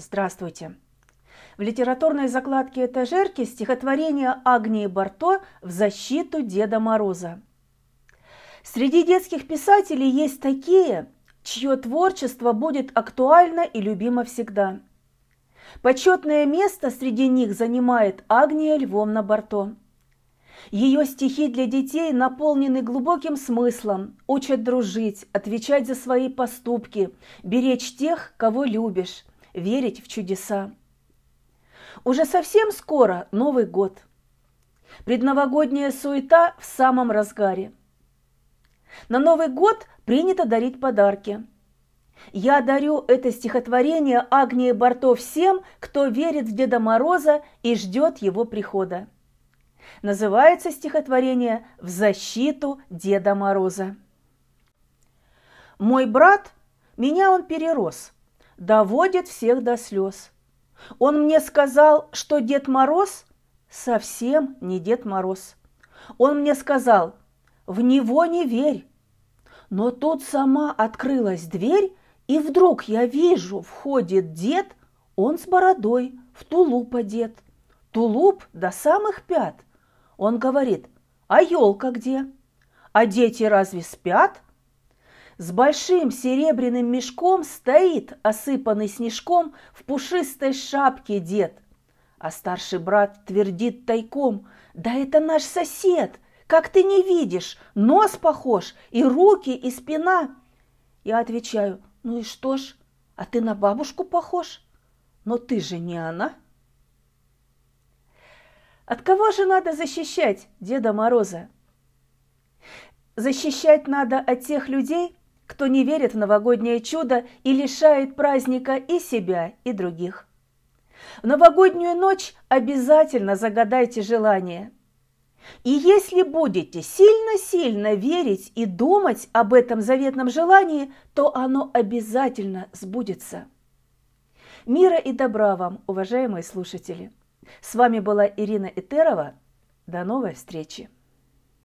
Здравствуйте! В литературной закладке этажерки стихотворение Агнии Барто в защиту Деда Мороза. Среди детских писателей есть такие, чье творчество будет актуально и любимо всегда. Почетное место среди них занимает Агния Львовна Барто. Ее стихи для детей наполнены глубоким смыслом, учат дружить, отвечать за свои поступки, беречь тех, кого любишь, верить в чудеса. Уже совсем скоро Новый год. Предновогодняя суета в самом разгаре. На Новый год принято дарить подарки. Я дарю это стихотворение Агнии Барто всем, кто верит в Деда Мороза и ждет его прихода. Называется стихотворение «В защиту Деда Мороза». Мой брат, меня он перерос – доводит всех до слез. Он мне сказал, что Дед Мороз совсем не Дед Мороз. Он мне сказал, в него не верь. Но тут сама открылась дверь, и вдруг я вижу, входит дед, он с бородой, в тулуп одет. Тулуп до самых пят. Он говорит, а елка где? А дети разве спят? С большим серебряным мешком стоит, осыпанный снежком, в пушистой шапке дед. А старший брат твердит тайком, да это наш сосед, как ты не видишь, нос похож, и руки, и спина. Я отвечаю, ну и что ж, а ты на бабушку похож? Но ты же не она. От кого же надо защищать Деда Мороза? Защищать надо от тех людей, кто не верит в новогоднее чудо и лишает праздника и себя, и других. В новогоднюю ночь обязательно загадайте желание. И если будете сильно-сильно верить и думать об этом заветном желании, то оно обязательно сбудется. Мира и добра вам, уважаемые слушатели! С вами была Ирина Этерова. До новой встречи!